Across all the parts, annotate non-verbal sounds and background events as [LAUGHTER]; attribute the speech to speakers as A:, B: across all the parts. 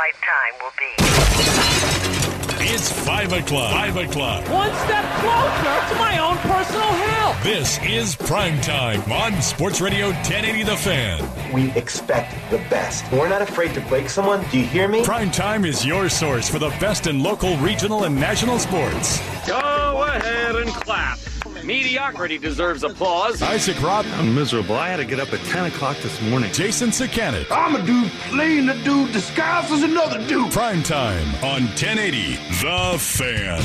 A: Pacific Daylight Time will be.
B: It's 5 o'clock. 5 o'clock.
C: One step closer to my own personal hell.
B: This is Prime Time on Sports Radio 1080 The Fan.
D: We expect the best. We're not afraid to break someone. Do you hear me?
B: Prime Time is your source for the best in local, regional, and national sports.
C: Go ahead and clap. Mediocrity deserves applause.
B: Isaac Rob,
E: I'm miserable. I had to get up at 10 o'clock this morning.
B: Jason Sakanet.
F: I'm a dude playing a dude disguised as another dude.
B: Prime Time on 1080 The Fan.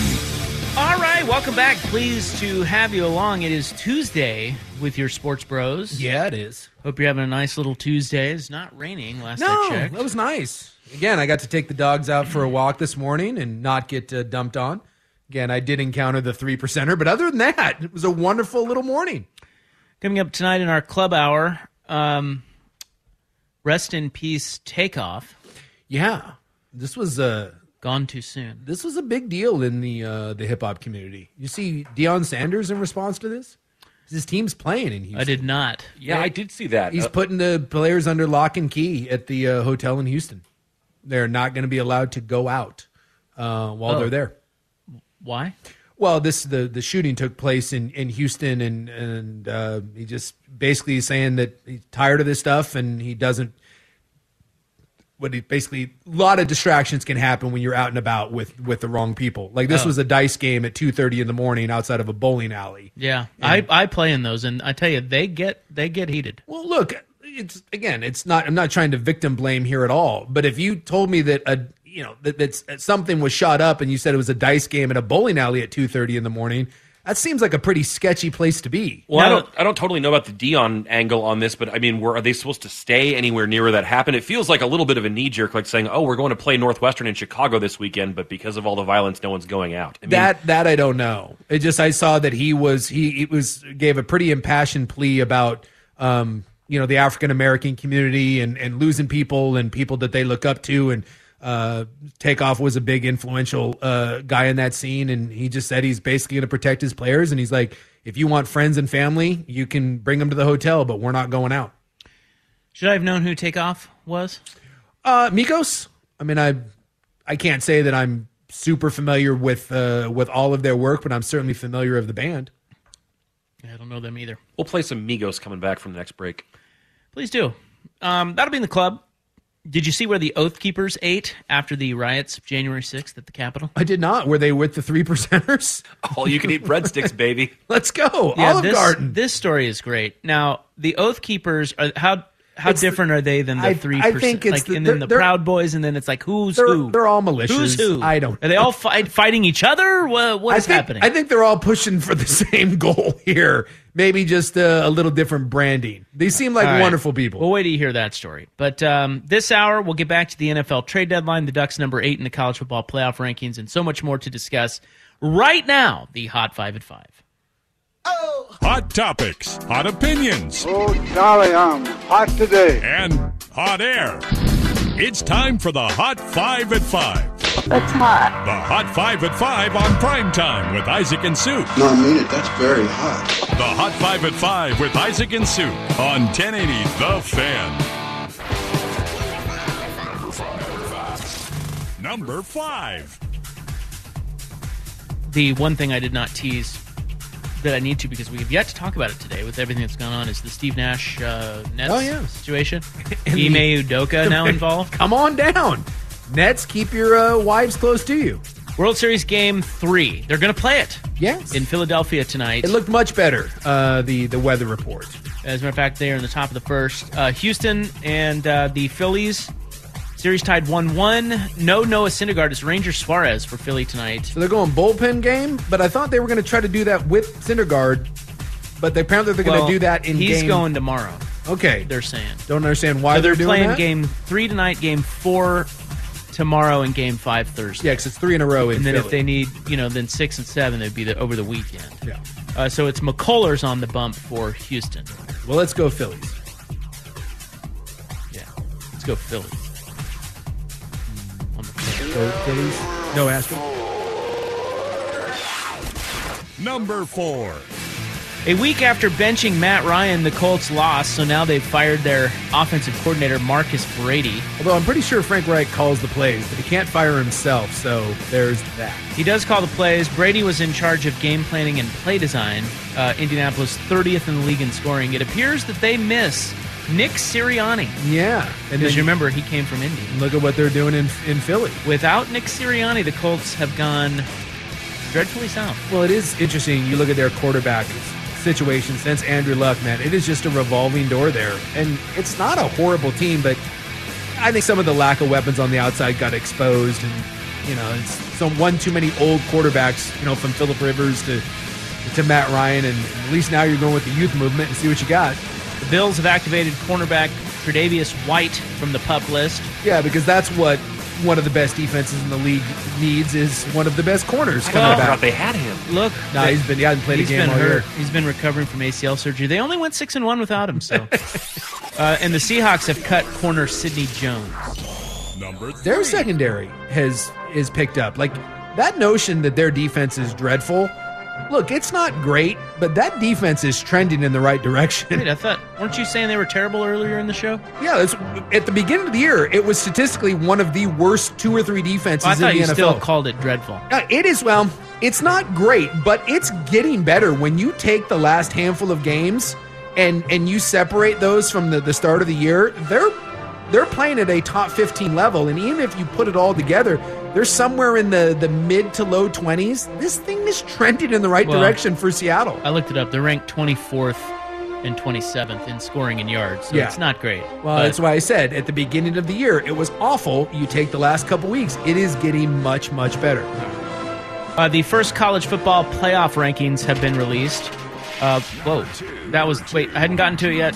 G: All right, welcome back. Pleased to have you along. It is Tuesday with your sports bros.
H: Yeah, it is.
G: Hope you're having a nice little Tuesday. It's not raining last I
H: No,
G: checked.
H: that was nice. Again, I got to take the dogs out for a walk this morning and not get uh, dumped on. Again, I did encounter the three percenter, but other than that, it was a wonderful little morning.
G: Coming up tonight in our club hour, um, rest in peace takeoff.
H: Yeah, this was a
G: Gone too soon.
H: this was a big deal in the uh, the hip hop community. You see, Deion Sanders in response to this, his team's playing in Houston.
G: I did not.
I: Yeah, I did see that.
H: He's
I: Uh,
H: putting the players under lock and key at the uh, hotel in Houston. They're not going to be allowed to go out uh, while
G: Oh.
H: they're there.
G: Why?
H: Well, this the the shooting took place in in Houston, and and uh, he just basically is saying that he's tired of this stuff, and he doesn't. What he basically a lot of distractions can happen when you're out and about with with the wrong people. Like this
G: Oh.
H: was a dice game at two thirty in the morning outside of a bowling alley.
G: Yeah, I, I play in those, and I tell you, they get they get heated.
H: Well, look, it's again, it's not. I'm not trying to victim blame here at all. But if you told me that a you know that that's that something was shot up, and you said it was a dice game at a bowling alley at two thirty in the morning, that seems like a pretty sketchy place to be.
I: Well, I don't, I don't totally know about the Deion angle on this, but I mean, were, are they supposed to stay anywhere near where that happened? It feels like a little bit of a knee jerk, like saying, "Oh, we're going to play Northwestern in Chicago this weekend," but because of all the violence, no one's going out. I mean,
H: that that I don't know. It just I saw that he was he it was gave a pretty impassioned plea about um you know the African American community and and losing people and people that they look up to and uh Takeoff was a big influential uh guy in that scene and he just said he's basically going to protect his players and he's like if you want friends and family you can bring them to the hotel but we're not going out.
G: Should I have known who Takeoff was?
H: Uh, Migos. I mean, I I can't say that I'm super familiar with uh, with all of their work, but I'm certainly familiar of the band.
G: I don't know them either.
I: we'll play some Migos coming back from the next break.
G: Please do. Um, that'll be in the club. Did you see where the Oath Keepers ate after the riots of January 6th at the Capitol?
H: I did not. Were they with the three percenters? [LAUGHS]
I: All you can eat breadsticks, baby. [LAUGHS]
H: Let's go.
G: Yeah,
H: Olive
G: this,
H: Garden.
G: This story is great. Now, the Oath Keepers are how how
H: It's the-
G: different are they than the
H: I-
G: three
H: I
G: percent?
H: think it's
G: like,
H: the-
G: and then the Proud Boys, and then it's like who's
H: They're-
G: who?
H: they're all militias.
G: Who's who?
H: I don't
G: Are they all fight, fighting each other? What, what is
H: think,
G: happening?
H: I think they're all pushing for the [LAUGHS] same goal here. Maybe just uh, a little different branding. They seem like
G: right.
H: wonderful people.
G: We'll wait till you hear that story. But um, this hour, we'll get back to the NFL trade deadline, the Ducks number eight in the college football playoff rankings, and so much more to discuss. Right now, the Hot Five at Five. Oh.
B: Hot topics, hot opinions,
F: Oh, Charlie, I'm hot today.
B: and hot air. It's time for the Hot Five at Five.
J: That's hot.
B: The Hot Five at Five on prime time with Isaac and Sue.
F: No, I mean it. That's very hot.
B: The Hot Five at Five with Isaac and Sue on 1080 The Fan. Number five.
G: The one thing I did not tease that I need to because we have yet to talk about it today with everything that's gone on is the Steve Nash uh, Nets
H: Oh, yeah.
G: situation. [LAUGHS]
H: The-
G: Ime Udoka now [LAUGHS] involved.
H: Come on down. Nets, keep your uh, wives close to you.
G: World Series Game Three. They're going to play it.
H: Yes.
G: In Philadelphia tonight.
H: It looked much better. Uh, the the weather report.
G: As a matter of fact, they are in the top of the first. Uh, Houston and uh, the Phillies. Series tied 1 1. No Noah Syndergaard. It's Ranger Suarez for Philly tonight.
H: So they're going bullpen game, but I thought they were going to try to do that with Syndergaard. But they, apparently they're going
G: Well,
H: to do that in
G: He's
H: game.
G: going tomorrow.
H: Okay,
G: They're saying.
H: don't understand why
G: so they're,
H: doing
G: playing
H: that.
G: game three tonight, game four tomorrow, and game five Thursday.
H: Yeah, because it's three in a row in
G: and then if they need, you know, then six and seven, they'd be the, over the weekend.
H: Yeah.
G: Uh, so it's McCullers on the bump for Houston.
H: Well, let's go Phillies.
G: Yeah. Let's go Phillies.
H: Go Phillies. No Astros.
B: Number four.
G: A week after benching Matt Ryan, the Colts lost, so now they've fired their offensive coordinator, Marcus Brady.
H: Although I'm pretty sure Frank Reich calls the plays, but he can't fire himself, so there's that.
G: He does call the plays. Brady was in charge of game planning and play design. Uh, Indianapolis 30th in the league in scoring. It appears that they miss Nick Sirianni.
H: Yeah, and
G: Because
H: then
G: you remember, he came from Indy.
H: look at what they're doing in in Philly.
G: Without Nick Sirianni, the Colts have gone dreadfully south.
H: Well, it is interesting. You look at their quarterback situation since Andrew Luck, man. It is just a revolving door there, and it's not a horrible team, but I think some of the lack of weapons on the outside got exposed, and you know, it's some one too many old quarterbacks. You know, from Philip Rivers to to Matt Ryan, and at least now you're going with the youth movement and see what you got.
G: The Bills have activated cornerback Tre'Davious White from the pup list.
H: Yeah, because that's what one of the best defenses in the league needs is one of the best corners coming
G: Well-
H: back.
I: forgot they had him.
G: Look,
H: No, he's been he hasn't played
G: He's
H: a game
G: been
H: all
G: hurt.
H: year.
G: He's been recovering from ACL surgery. They only went six and one without him. So, [LAUGHS] uh, and the Seahawks have cut corner Sidney Jones.
B: Number three.
H: their secondary has is picked up. Like that notion that their defense is dreadful. Look, it's not great, but that defense is trending in the right direction.
G: Wait, I thought weren't you saying they were terrible earlier in the show?
H: Yeah, it's, at the beginning of the year, it was statistically one of the worst two or three defenses
G: Well, I thought
H: in
G: you
H: the
G: still
H: NFL.
G: called it dreadful.
H: Uh, it is well, it's not great, but it's getting better when you take the last handful of games and and you separate those from the, the start of the year. They're they're playing at a top 15 level, and even if you put it all together, they're somewhere in the the mid to low 20s. This thing is trending in the right
G: Well,
H: direction for Seattle.
G: I looked it up. They're ranked 24th and 27th in scoring and yards. So
H: Yeah.
G: it's not great.
H: Well,
G: But
H: that's why I said at the beginning of the year it was awful. You take the last couple weeks, it is getting much much better.
G: uh, the first college football playoff rankings have been released. Uh, whoa, that was wait. I hadn't gotten to it yet.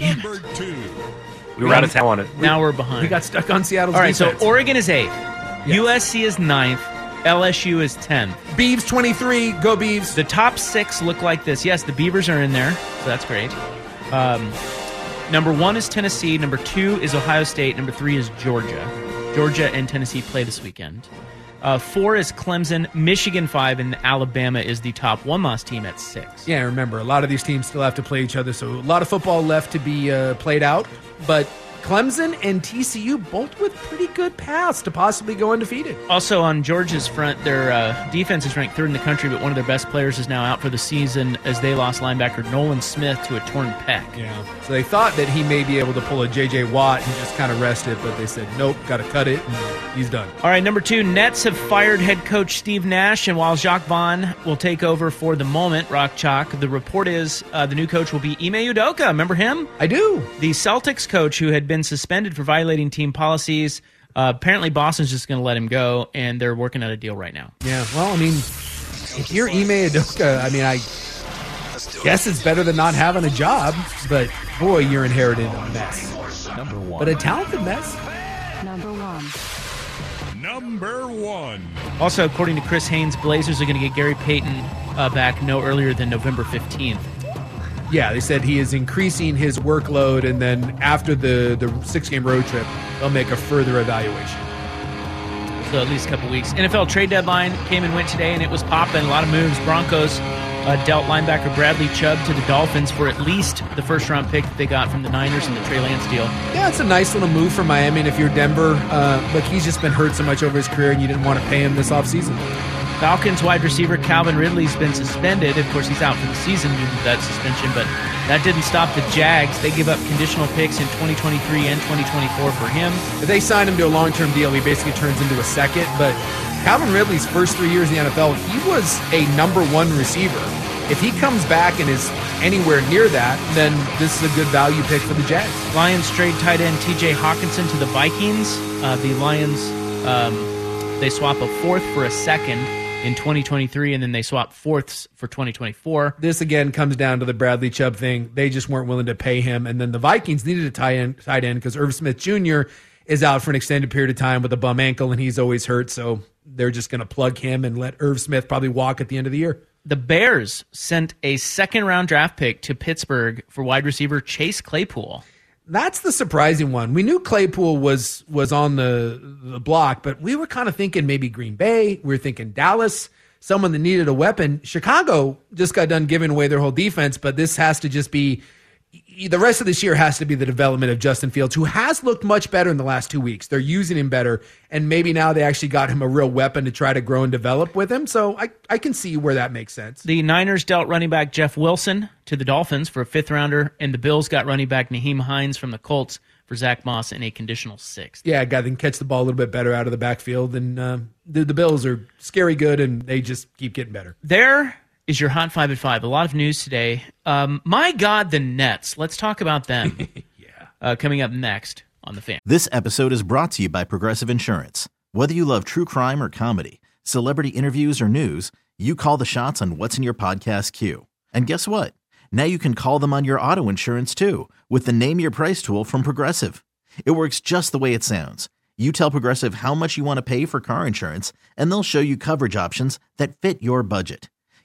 B: Number two.
I: We were out of town on it.
G: Now we're behind.
H: We got stuck on Seattle's
G: All right,
H: defense.
G: so Oregon is eighth. USC is ninth. LSU is 10.
H: Beavs 23, go Beavs.
G: The top six look like this. Yes, the Beavers are in there, so that's great. Um, number one is Tennessee. Number two is Ohio State. Number three is Georgia. Georgia and Tennessee play this weekend. Uh, four is Clemson. Michigan five, and Alabama is the top one loss team at six.
H: Yeah, remember, a lot of these teams still have to play each other, so a lot of football left to be uh, played out. But Clemson and TCU both with pretty good paths to possibly go undefeated.
G: Also on Georgia's front, their uh, defense is ranked third in the country, but one of their best players is now out for the season as they lost linebacker Nolan Smith to a torn pec.
H: Yeah. So they thought that he may be able to pull a J.J. Watt and just kind of rest it, but they said, nope, got to cut it, and he's done.
G: All right, number two, Nets have fired head coach Steve Nash, and while Jacque Vaughn will take over for the moment, Rock Chalk, the report is uh, the new coach will be Ime Udoka. Remember him?
H: I do.
G: The Celtics coach who had been suspended for violating team policies. Uh, apparently, Boston's just going to let him go, and they're working out a deal right now.
H: Yeah, well, I mean, if you're Ime Udoka, I mean, I guess it's better than not having a job, but boy, you're inherited a mess.
B: Number one.
H: But a talented mess.
J: Number one.
B: Number one.
G: Also, according to Chris Haynes, Blazers are going to get Gary Payton uh, back no earlier than November 15th.
H: Yeah, they said he is increasing his workload, and then after the, the six game road trip, they'll make a further evaluation.
G: So at least a couple weeks. NFL trade deadline came and went today, and it was popping. A lot of moves. Broncos uh, dealt linebacker Bradley Chubb to the Dolphins for at least the first round pick that they got from the Niners in the Trey Lance deal.
H: Yeah, it's a nice little move for Miami. And if you're Denver, uh, look, he's just been hurt so much over his career, and you didn't want to pay him this offseason.
G: Falcons wide receiver Calvin Ridley's been suspended. Of course, he's out for the season due to that suspension, but that didn't stop the Jags. They give up conditional picks in 2023 and 2024 for him.
H: If they sign him to a long term deal, he basically turns into a second. But Calvin Ridley's first three years in the NFL, he was a number one receiver. If he comes back and is anywhere near that, then this is a good value pick for the Jags.
G: Lions trade tight end TJ Hockenson to the Vikings. Uh, the Lions, um, they swap a fourth for a second in 2023, and then they swap fourths for 2024.
H: This again comes down to the Bradley Chubb thing. They just weren't willing to pay him, and then the Vikings needed a tight end tight end because Irv Smith Jr. is out for an extended period of time with a bum ankle, and he's always hurt. So they're just going to plug him and let Irv Smith probably walk at the end of the year.
G: The Bears sent a second round draft pick to Pittsburgh for wide receiver Chase Claypool.
H: That's the surprising one. We knew Claypool was was on the the block, but we were kind of thinking maybe Green Bay. We were thinking Dallas, someone that needed a weapon. Chicago just got done giving away their whole defense, but this has to just be the rest of this year has to be the development of Justin Fields, who has looked much better in the last two weeks. They're using him better, and maybe now they actually got him a real weapon to try to grow and develop with him. So I, I can see where that makes sense.
G: The Niners dealt running back Jeff Wilson to the Dolphins for a fifth rounder, and the Bills got running back Nyheim Hines from the Colts for Zach Moss in a conditional sixth.
H: Yeah, a guy that can catch the ball a little bit better out of the backfield, and uh, the, the Bills are scary good, and they just keep getting better.
G: There is your hot five at five. A lot of news today. Um, my God, the Nets. Let's talk about them. [LAUGHS] yeah. Uh, coming up next on the fan.
J: This episode is brought to you by Progressive Insurance. Whether you love true crime or comedy, celebrity interviews or news, you call the shots on what's in your podcast queue. And guess what? Now you can call them on your auto insurance too with the Name Your Price tool from Progressive. It works just the way it sounds. You tell Progressive how much you want to pay for car insurance, and they'll show you coverage options that fit your budget.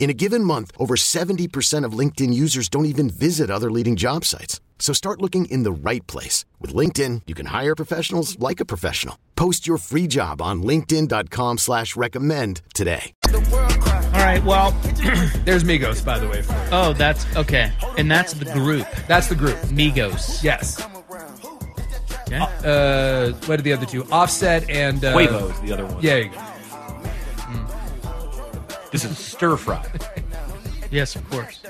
K: In a given month, over 70% of LinkedIn users don't even visit other leading job sites. So start looking in the right place. With LinkedIn, you can hire professionals like a professional. Post your free job on linkedin.com slash recommend today.
G: All right, well, [CLEARS THROAT]
H: there's Migos, by the way.
G: Oh, that's okay. And that's the group.
H: That's the group.
G: Migos.
H: Yes. Okay. Uh, what are the other two? Offset and uh,
I: Quavo is the other one.
H: Yeah. You go.
I: This is stir fry.
G: yes, of course.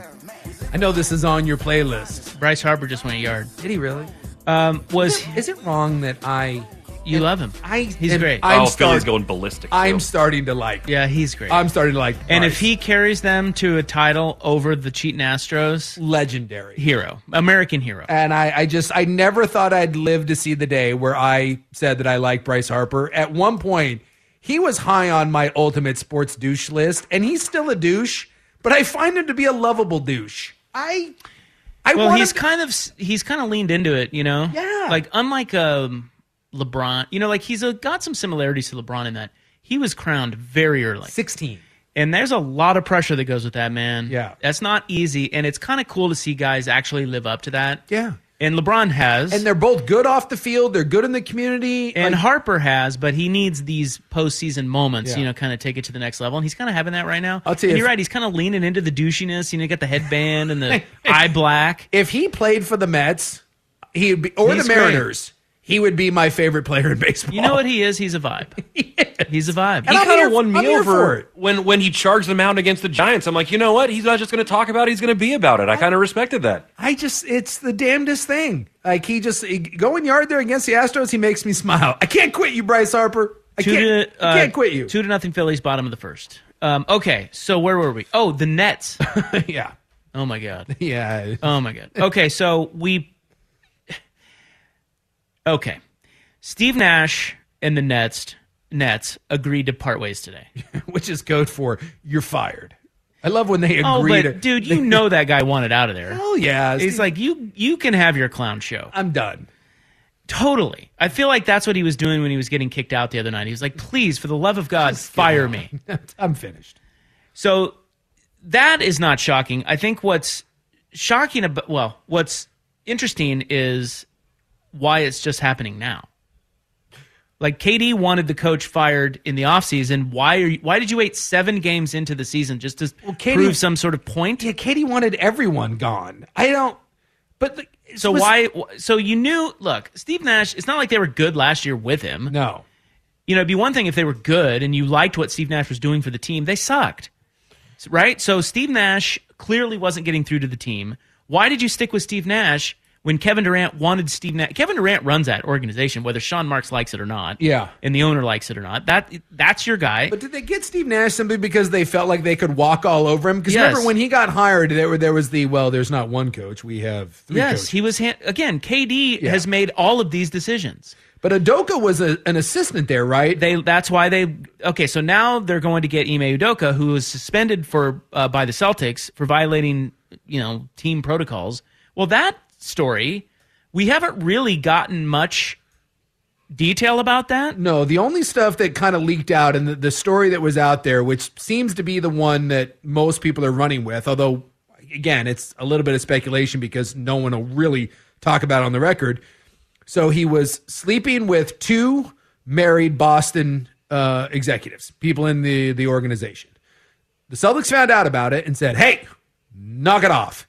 H: I know this is on your playlist.
G: Bryce Harper just went yard.
H: Did he really?
G: Um, was
H: is it, is it wrong that I?
G: You
H: am,
G: love him.
H: I
G: he's
H: am,
G: great.
H: I'm
I: oh,
H: start,
I: Philly's going ballistic.
H: I'm starting to like.
G: Yeah, he's great.
H: I'm starting to like.
G: and
H: Bryce.
G: if he carries them to a title over the cheating Astros,
H: legendary
G: hero, American hero.
H: And I, I just, I never thought I'd live to see the day where I said that I like Bryce Harper. At one point, he was high on my ultimate sports douche list, and he's still a douche, but I find him to be a lovable douche. I, I
G: well, he's kind of he's kind of leaned into it, you know.
H: Yeah.
G: Like unlike um, LeBron, you know, like he's a, got some similarities to LeBron in that he was crowned very early,
H: sixteen.
G: And there's a lot of pressure that goes with that, man.
H: Yeah.
G: That's not easy. And it's kind of cool to see guys actually live up to that.
H: Yeah.
G: And LeBron has.
H: And they're both good off the field. They're good in the community.
G: And
H: like,
G: Harper has, but he needs these postseason moments,
H: Yeah.
G: you know, kind of take it to the next level. And he's kind of having that right now.
H: I'll tell you
G: And you're right. He's kind of leaning into the douchiness. You know, you got the headband and the [LAUGHS] eye black.
H: if he played for the Mets, he'd be, or
G: He's
H: the Mariners, he would be my favorite player in baseball.
G: You know what he is? He's a vibe. [LAUGHS]
H: he is.
G: He's a vibe.
I: He kind of won
H: I'm
I: me
H: for
I: over when when he charged the mound against the Giants. I'm like, you know what? He's not just going to talk about it. He's going to be about it. I kind of respected that.
H: I just, it's the damnedest thing. Like he just he, going yard there against the Astros, he makes me smile. I can't quit you, Bryce Harper. I
G: Two
H: can't,
G: to, uh,
H: I can't quit you.
G: Two to nothing Phillies, bottom of the first. Um, okay, so where were we? Oh, the Nets. [LAUGHS]
H: yeah.
G: Oh my god. [LAUGHS]
H: Yeah.
G: Oh my god. Okay, so we. Okay, Steve Nash and the Nets Nets agreed to part ways today. [LAUGHS]
H: Which is code for you're fired. I love when they oh, agree
G: Oh, but
H: to.
G: dude, [LAUGHS] you know that guy wanted out of there.
H: Hell yeah.
G: He's like, you you can have your clown show.
H: I'm done.
G: Totally. I feel like that's what he was doing when he was getting kicked out the other night. He was like, please, for the love of God, fire me. [LAUGHS]
H: I'm finished.
G: So that is not shocking. I think what's shocking about, well, what's interesting is why it's just happening now. Like KD wanted the coach fired in the offseason. Why are you, why did you wait seven games into the season just to
H: KD-
G: prove some sort of point?
H: Yeah, KD wanted everyone gone. I don't. But
G: So
H: was-
G: why? So you knew? Look, Steve Nash. It's not like they were good last year with him.
H: No.
G: You know, it'd be one thing if they were good and you liked what Steve Nash was doing for the team. They sucked, right? So Steve Nash clearly wasn't getting through to the team. Why did you stick with Steve Nash when Kevin Durant wanted Steve Nash? Kevin Durant runs that organization, whether Sean Marks likes it or not.
H: Yeah.
G: and the owner likes it or not. That that's your guy.
H: But did they get Steve Nash simply because they felt like they could walk all over him? Because
G: Yes.
H: remember when he got hired, there, were, there was the well, there's not one coach, we have three
G: yes,
H: coaches.
G: he was ha- again. KD has made all of these decisions.
H: But Udoka was a, an assistant there, right?
G: They that's why they okay. So now they're going to get Ime Udoka, who was suspended for uh, by the Celtics for violating you know team protocols. Well, that story we haven't really gotten much detail about that.
H: No, the only stuff that kind of leaked out and the, the story that was out there, which seems to be the one that most people are running with, although, again, it's a little bit of speculation because no one will really talk about on the record. So he was sleeping with two married Boston uh, executives, people in the, the organization. The Celtics found out about it and said, hey, knock it off.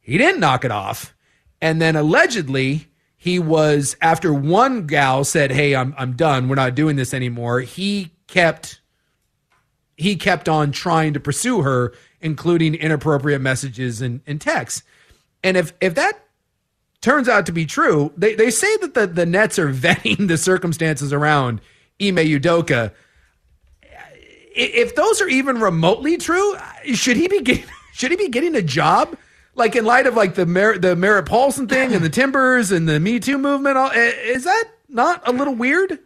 H: He didn't knock it off. And then allegedly, he was after one gal said, "Hey, I'm I'm done. We're not doing this anymore." He kept he kept on trying to pursue her, including inappropriate messages and, and texts. And if if that turns out to be true, they, they say that the, the Nets are [LAUGHS] vetting the circumstances around Ime Udoka. If those are even remotely true, should he be getting [LAUGHS] should he be getting a job? Like in light of like the Mer- the Merritt Paulson thing and the Timbers and the Me Too movement, all- is that not a little weird?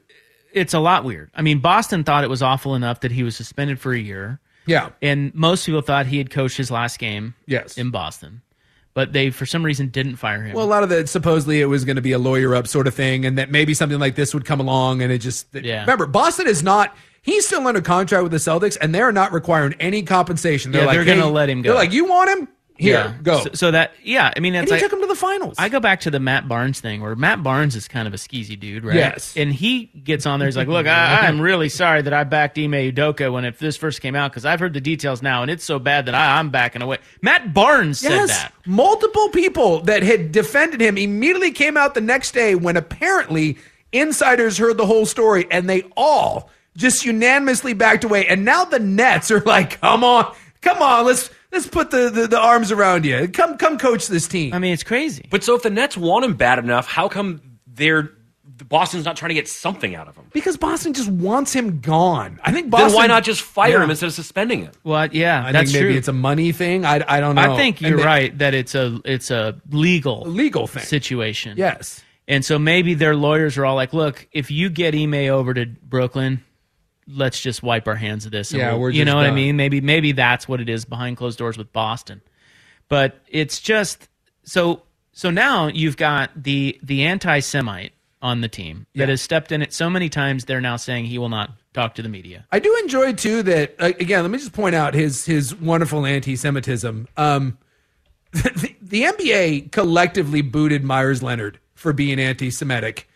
G: It's a lot weird. I mean, Boston thought it was awful enough that he was suspended for a year.
H: Yeah.
G: And most people thought he had coached his last game
H: Yes.
G: in Boston. But they, for some reason, didn't fire him.
H: Well, a lot of that supposedly it was going to be a lawyer up sort of thing, and that maybe something like this would come along, and it just
G: Yeah.
H: remember Boston is not. He's still under contract with the Celtics, and they're not requiring any compensation. They're
G: Yeah,
H: like,
G: they're gonna
H: hey-
G: let him go.
H: They're like, you want him? Here,
G: Yeah.
H: go.
G: So, so that, yeah, I mean,
H: and he
G: like,
H: took him to the finals.
G: I go back to the Matt Barnes thing where Matt Barnes is kind of a skeezy dude, right?
H: Yes.
G: And he gets on there. He's like, "Look, I, I'm really sorry that I backed Ime Udoka when it, this first came out because I've heard the details now, and it's so bad that I, I'm backing away." Matt Barnes said that.
H: multiple people that had defended him immediately came out the next day when apparently insiders heard the whole story, and they all just unanimously backed away. And now the Nets are like, "Come on, come on, let's." Let's put the, the, the arms around you. Come come coach this team.
G: I mean, it's crazy.
I: But so if the Nets want him bad enough, how come they're Boston's not trying to get something out of him?
H: Because Boston just wants him gone. I think Boston.
I: then why not just fire
H: Yeah.
I: him instead of suspending him?
G: Well, yeah,
H: I
G: that's
H: think maybe
G: true.
H: it's a money thing. I, I don't know.
G: I think you're
H: they-
G: right that it's a it's a legal
H: legal thing.
G: situation.
H: Yes.
G: And so maybe their lawyers are all like, "Look, if you get Ime over to Brooklyn, let's just wipe our hands of this." and
H: Yeah,
G: we'll-
H: we're
G: you know what I mean. Maybe maybe that's what it is behind closed doors with Boston. But it's just so so now you've got the the anti-Semite on the team that
H: Yeah.
G: has stepped in it so many times. They're now saying he will not talk to the media.
H: I do enjoy too that uh, again. Let me just point out his his wonderful anti-Semitism. Um, [LAUGHS] the, the NBA collectively booted Meyers Leonard for being anti-Semitic,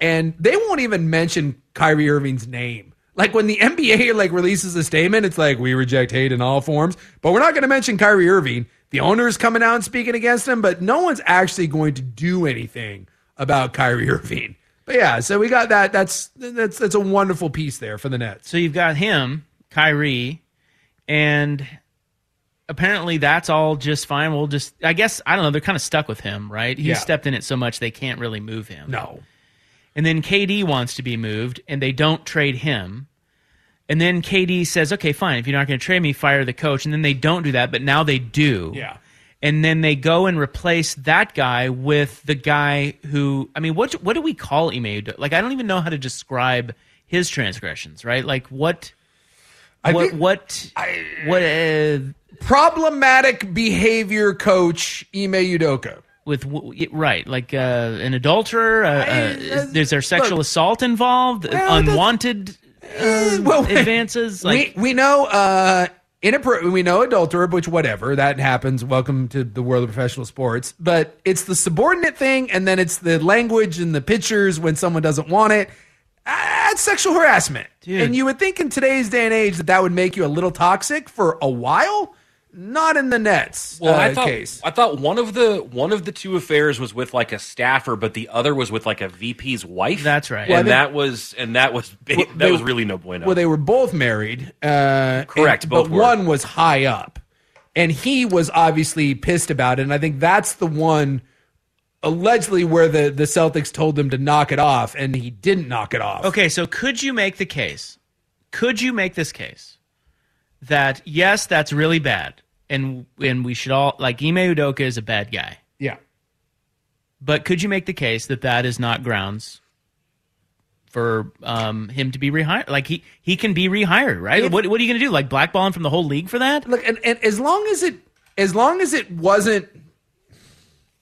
H: and they won't even mention Kyrie Irving's name. Like when the NBA like releases a statement, it's like we reject hate in all forms, but we're not going to mention Kyrie Irving. The owner is coming out and speaking against him, but no one's actually going to do anything about Kyrie Irving. But yeah, so we got that. That's that's that's a wonderful piece there for the Nets.
G: So you've got him, Kyrie, and apparently that's all just fine. We'll just, I guess, I don't know. They're kind of stuck with him, right? He
H: Yeah.
G: stepped in it so much they can't really move him.
H: No.
G: And then KD wants to be moved, and they don't trade him. And then KD says, "Okay, fine. If you're not going to trade me, fire the coach." And then they don't do that, but now they do.
H: Yeah.
G: And then they go and replace that guy with the guy who, I mean, what what do we call Ime? Udoka? Like, I don't even know how to describe his transgressions, right? Like, what,
H: I
G: what,
H: think-
G: what, what, uh,
H: Problematic behavior coach Ime Udoka.
G: With right, like uh, an adulterer? Uh, uh, there sexual assault involved?
H: well,
G: Unwanted uh,
H: well, [LAUGHS]
G: advances? Like,
H: we we know uh inappro- we know adulterer, which whatever that happens. Welcome to the world of professional sports. But it's the subordinate thing, and then it's the language and the pictures when someone doesn't want it. That's sexual harassment, and you would think in today's day and age that that would make you a little toxic for a while. Not in the Nets
I: Well,
H: uh,
I: I thought
H: case.
I: I thought one of the one of the two affairs was with like a staffer, but the other was with like a VP's wife.
G: That's right.
H: Well, I
I: and that was and that was ba-
H: Well,
I: that
H: they-
I: was really no bueno.
H: Well, they were both married. Uh,
I: Correct,
H: and-
I: both
H: but
I: were.
H: one was high up, and he was obviously pissed about it. And I think that's the one allegedly where the the Celtics told him to knock it off, and he didn't knock it off.
G: Okay, so could you make the case? Could you make this case that yes, that's really bad, and and we should all like Ime Udoka is a bad guy,
H: Yeah.
G: but could you make the case that that is not grounds for um, him to be rehired? Like he he can be rehired, right?
H: If-
G: what what are you going to do? Like blackball him from the whole league for that?
H: Look, and, and as long as it as long as it wasn't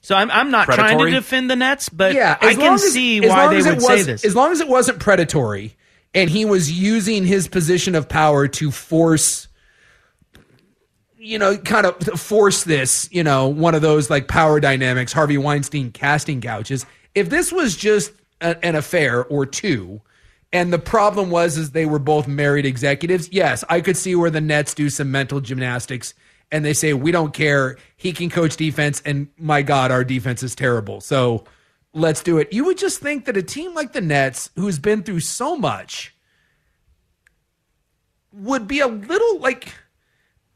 G: So I'm I'm not trying to defend the Nets, but
H: yeah,
G: I can
H: as-
G: see
H: as
G: why they
H: as it
G: would say this.
H: As long as it wasn't predatory, and he was using his position of power to force, you know, kind of force this, you know, one of those like power dynamics, Harvey Weinstein casting couches. If this was just a, an affair or two, and the problem was is they were both married executives. Yes, I could see where the Nets do some mental gymnastics and they say we don't care. He can coach defense, and my God, our defense is terrible. So let's do it. You would just think that a team like the Nets, who's been through so much, would be a little like.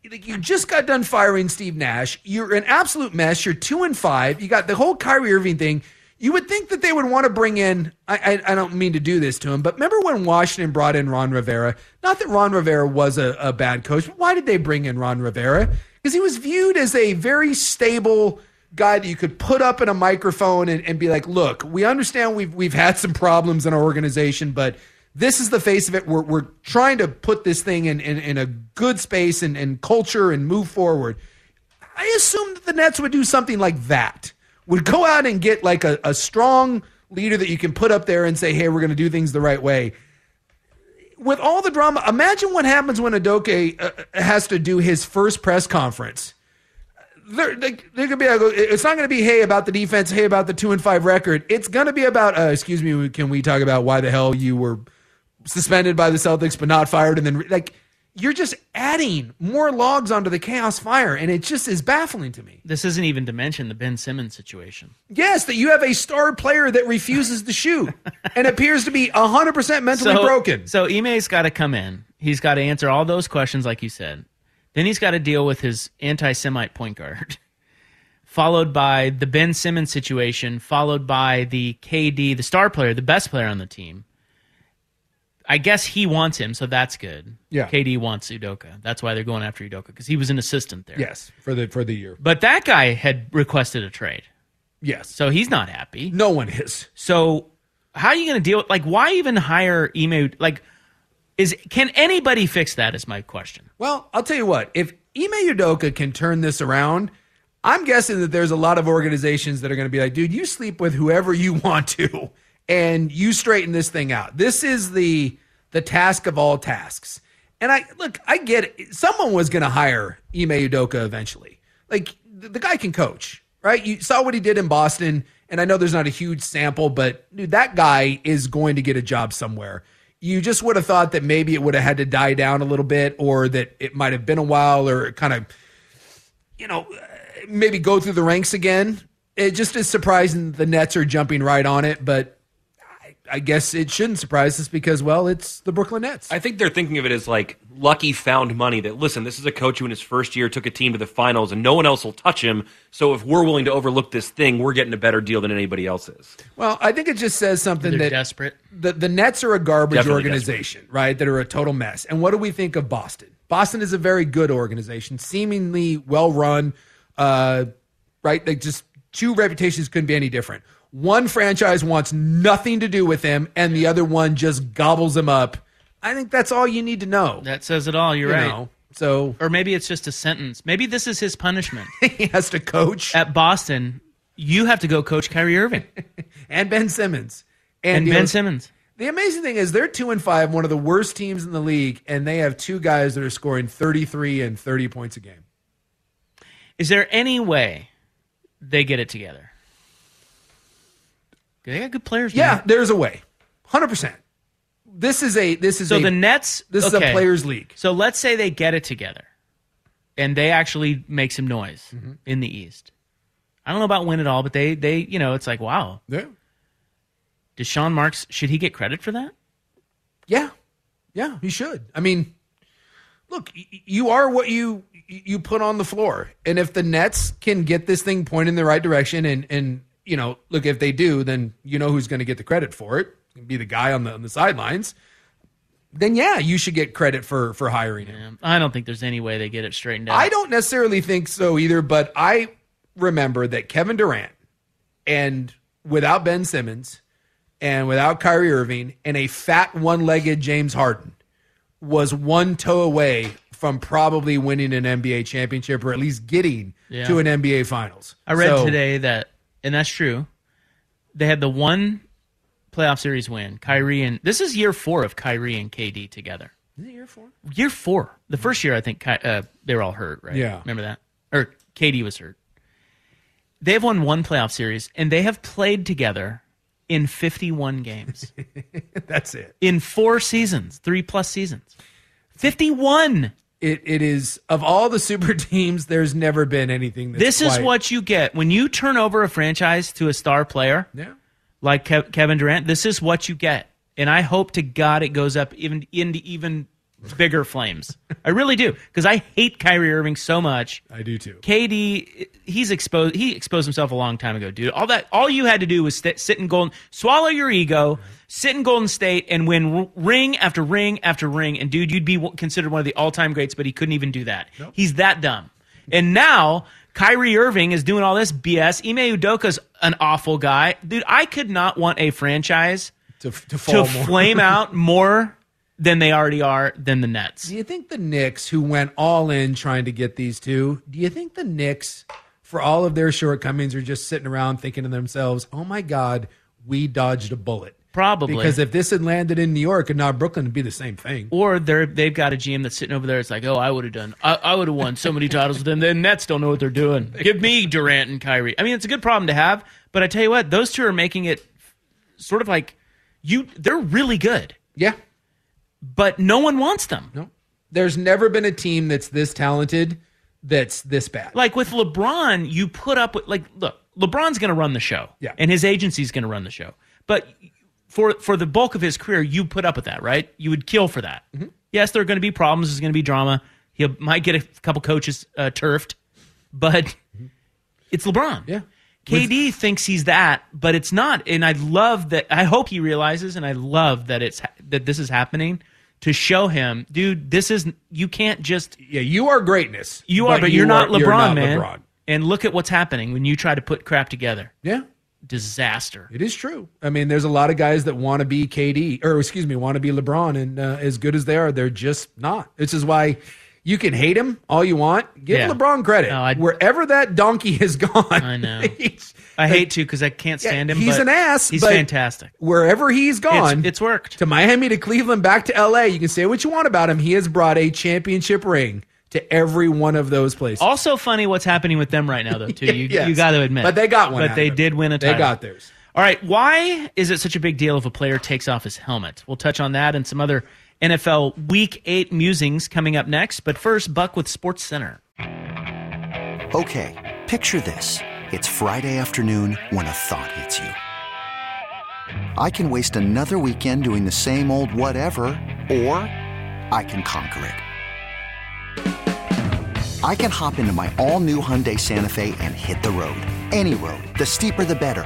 H: Like you just got done firing Steve Nash. You're an absolute mess. You're two and five. You got the whole Kyrie Irving thing. You would think that they would want to bring in. I, I, I don't mean to do this to him, but remember when Washington brought in Ron Rivera? Not that Ron Rivera was a, a bad coach, but why did they bring in Ron Rivera? Because he was viewed as a very stable guy that you could put up in a microphone and, and be like, "Look, we understand we've we've had some problems in our organization, but this is the face of it. We're we're trying to put this thing in in, in a good space and, and culture and move forward." I assume that the Nets would do something like that. Would go out and get like a, a strong leader that you can put up there and say, hey, we're going to do things the right way. With all the drama, imagine what happens when Udoka uh, has to do his first press conference. There, there, there could be. A, it's not going to be hey about the defense, hey about the two and five record. It's going to be about. Uh, excuse me, can we talk about why the hell you were suspended by the Celtics but not fired? And then like you're just adding more logs onto the chaos fire, and it just is baffling to me.
G: this isn't even to mention the Ben Simmons situation.
H: Yes, that you have a star player that refuses to shoot and appears to be 100% mentally
G: so,
H: broken.
G: So Ime's got to come in. He's got to answer all those questions, like you said. Then he's got to deal with his anti-Semite point guard, [LAUGHS] followed by the Ben Simmons situation, followed by the KD, the star player, the best player on the team. I guess he wants him, so that's good.
H: Yeah.
G: KD wants Udoka. That's why they're going after Udoka because he was an assistant there.
H: Yes, for the for the year.
G: But that guy had requested a trade.
H: Yes.
G: So he's not happy.
H: No one is.
G: So how are you going to deal with like why even hire Ime like is can anybody fix that is my question.
H: Well, I'll tell you what. If Ime Udoka can turn this around, I'm guessing that there's a lot of organizations that are going to be like, dude, you sleep with whoever you [LAUGHS] want to, and you straighten this thing out. This is the the task of all tasks. And I look, I get it. Someone was going to hire Ime Udoka eventually. Like the, the guy can coach, right? You saw what he did in Boston, and I know there's not a huge sample, but dude, that guy is going to get a job somewhere. You just would have thought that maybe it would have had to die down a little bit, or that it might have been a while, or kind of, you know, maybe go through the ranks again. It just is surprising the Nets are jumping right on it, but I guess it shouldn't surprise us because, well, it's the Brooklyn Nets.
I: I think they're thinking of it as like lucky found money that, listen, this is a coach who in his first year took a team to the finals and no one else will touch him. So if we're willing to overlook this thing, we're getting a better deal than anybody else is.
H: Well, I think it just says something
G: They're
H: that
G: desperate.
H: The, the Nets are a garbage
I: Definitely
H: organization, right? That are a total mess. And what do we think of Boston? Boston is a very good organization, seemingly well run, uh, right? Like just two reputations couldn't be any different. One franchise wants nothing to do with him, and the other one just gobbles him up. I think that's all you need to know.
G: That says it all. You're
H: You
G: right.
H: know, so
G: Or maybe it's just a sentence. Maybe this is his punishment. [LAUGHS]
H: he has to coach
G: At Boston, you have to go coach Kyrie Irving [LAUGHS]
H: and Ben Simmons
G: and,
H: you
G: Ben
H: know,
G: Simmons.
H: The amazing thing is they're two and five, one of the worst teams in the league, and they have two guys that are scoring 33 and 30 points a game.
G: Is there any way they get it together? They got good players.
H: Yeah,
G: man.
H: there's a way. 100%. This is a this is
G: So
H: a,
G: the Nets.
H: this is a players league.
G: So let's say they get it together, and they actually make some noise
H: Mm-hmm.
G: in the East. I don't know about win at all, but they they you know it's like wow.
H: Yeah.
G: Deshaun Marks should he get credit for that?
H: Yeah. Yeah, he should. I mean, look, you are what you you put on the floor. And if the Nets can get this thing pointed in the right direction and and you know, look if they do, then you know who's going to get the credit for it. Be the guy on the on the sidelines. Then yeah, you should get credit for for hiring him.
G: I don't think there's any way they get it straightened out.
H: I don't necessarily think so either, but I remember that Kevin Durant and without Ben Simmons and without Kyrie Irving and a fat one-legged James Harden was one toe away from probably winning an NBA championship or at least getting
G: Yeah.
H: to an NBA finals.
G: I read
H: So,
G: today that, and that's true. They had the one playoff series win. Kyrie and this is year four of Kyrie and KD together.
H: Is it year four?
G: Year four. The first year, I think Ky- uh, they were all hurt, right?
H: Yeah.
G: Remember that? Or KD was hurt. They have won one playoff series, and they have played together in 51 games [LAUGHS]
H: That's it.
G: in four seasons, three plus seasons. 51.
H: It it is of all the super [LAUGHS] teams, there's never been anything that's
G: This is
H: quite-
G: what you get when you turn over a franchise to a star player.
H: Yeah.
G: like Kev- Kevin Durant. This is what you get, and I hope to God it goes up even into even bigger flames. I really do because I hate Kyrie Irving so much.
H: I do too.
G: KD, he's exposed. He exposed himself a long time ago, dude. All that, all you had to do was st- sit in Golden, swallow your ego, sit in Golden State, and win r- ring after ring after ring. And dude, you'd be w- considered one of the all-time greats. But he couldn't even do that. He's that dumb. And now Kyrie Irving is doing all this BS. Ime Udoka's an awful guy, dude. I could not want a franchise
H: to, to,
G: to flame [LAUGHS] out more than they already are than the Nets.
H: Do you think the Knicks, who went all in trying to get these two, do you think the Knicks, for all of their shortcomings, are just sitting around thinking to themselves, "Oh my God, we dodged a bullet"?
G: Probably
H: Because if this had landed in New York and not Brooklyn, it'd be the same thing.
G: Or they're they've got a GM that's sitting over there. It's like, oh, I would have done, I, I would have won so many titles with them. The Nets don't know what they're doing. Give me Durant and Kyrie. I mean, it's a good problem to have, but I tell you what, those two are making it sort of like you. They're really good.
H: Yeah,
G: but no one wants them.
H: No, there's never been a team that's this talented that's this bad.
G: Like with LeBron, you put up with like, look, LeBron's going to run the show,
H: Yeah.
G: and his agency's going to run the show, but. For, for the bulk of his career, you put up with that, right? You would kill for that.
H: Mm-hmm.
G: Yes, there are going to be problems. There's going to be drama. He might get a couple coaches uh, turfed, but it's LeBron.
H: Yeah.
G: KD thinks he's that, but it's not. And I love that. I hope he realizes, and I love that it's that this is happening to show him, dude. This is you can't just.
H: Yeah, you are greatness.
G: You are,
H: but
G: but
H: you
G: you're not
H: are-
G: LeBron,
H: you're not
G: man.
H: LeBron.
G: And look at what's happening when you try to put crap together.
H: Yeah.
G: Disaster.
H: It is true. I mean, there's a lot of guys that want to be KD, or excuse me, want to be LeBron, and uh, as good as they are, they're just not. This is why you can hate him all you want. Give
G: Yeah.
H: LeBron credit. Wherever that donkey has gone,
G: I know. [LAUGHS] I hate to because I can't stand him.
H: he's an ass.
G: He's fantastic.
H: Wherever he's gone,
G: it's worked.
H: To Miami, to Cleveland, back to LA. You can say what you want about him. He has brought a championship ring to every one of those places.
G: Also funny what's happening with them right now, though. [LAUGHS] Too, you,
H: Yes.
G: you got to admit.
H: But they got one
G: But they did win a title.
H: They got theirs.
G: All right. Why is it such a big deal if a player takes off his helmet? We'll touch on that and some other NFL Week Eight musings coming up next. But first, Buck with Sports Center.
L: Okay, picture this. It's Friday afternoon when a thought hits you. I can waste another weekend doing the same old whatever, or I can conquer it. I can hop into my all new Hyundai Santa Fe and hit the road. Any road. The steeper, the better.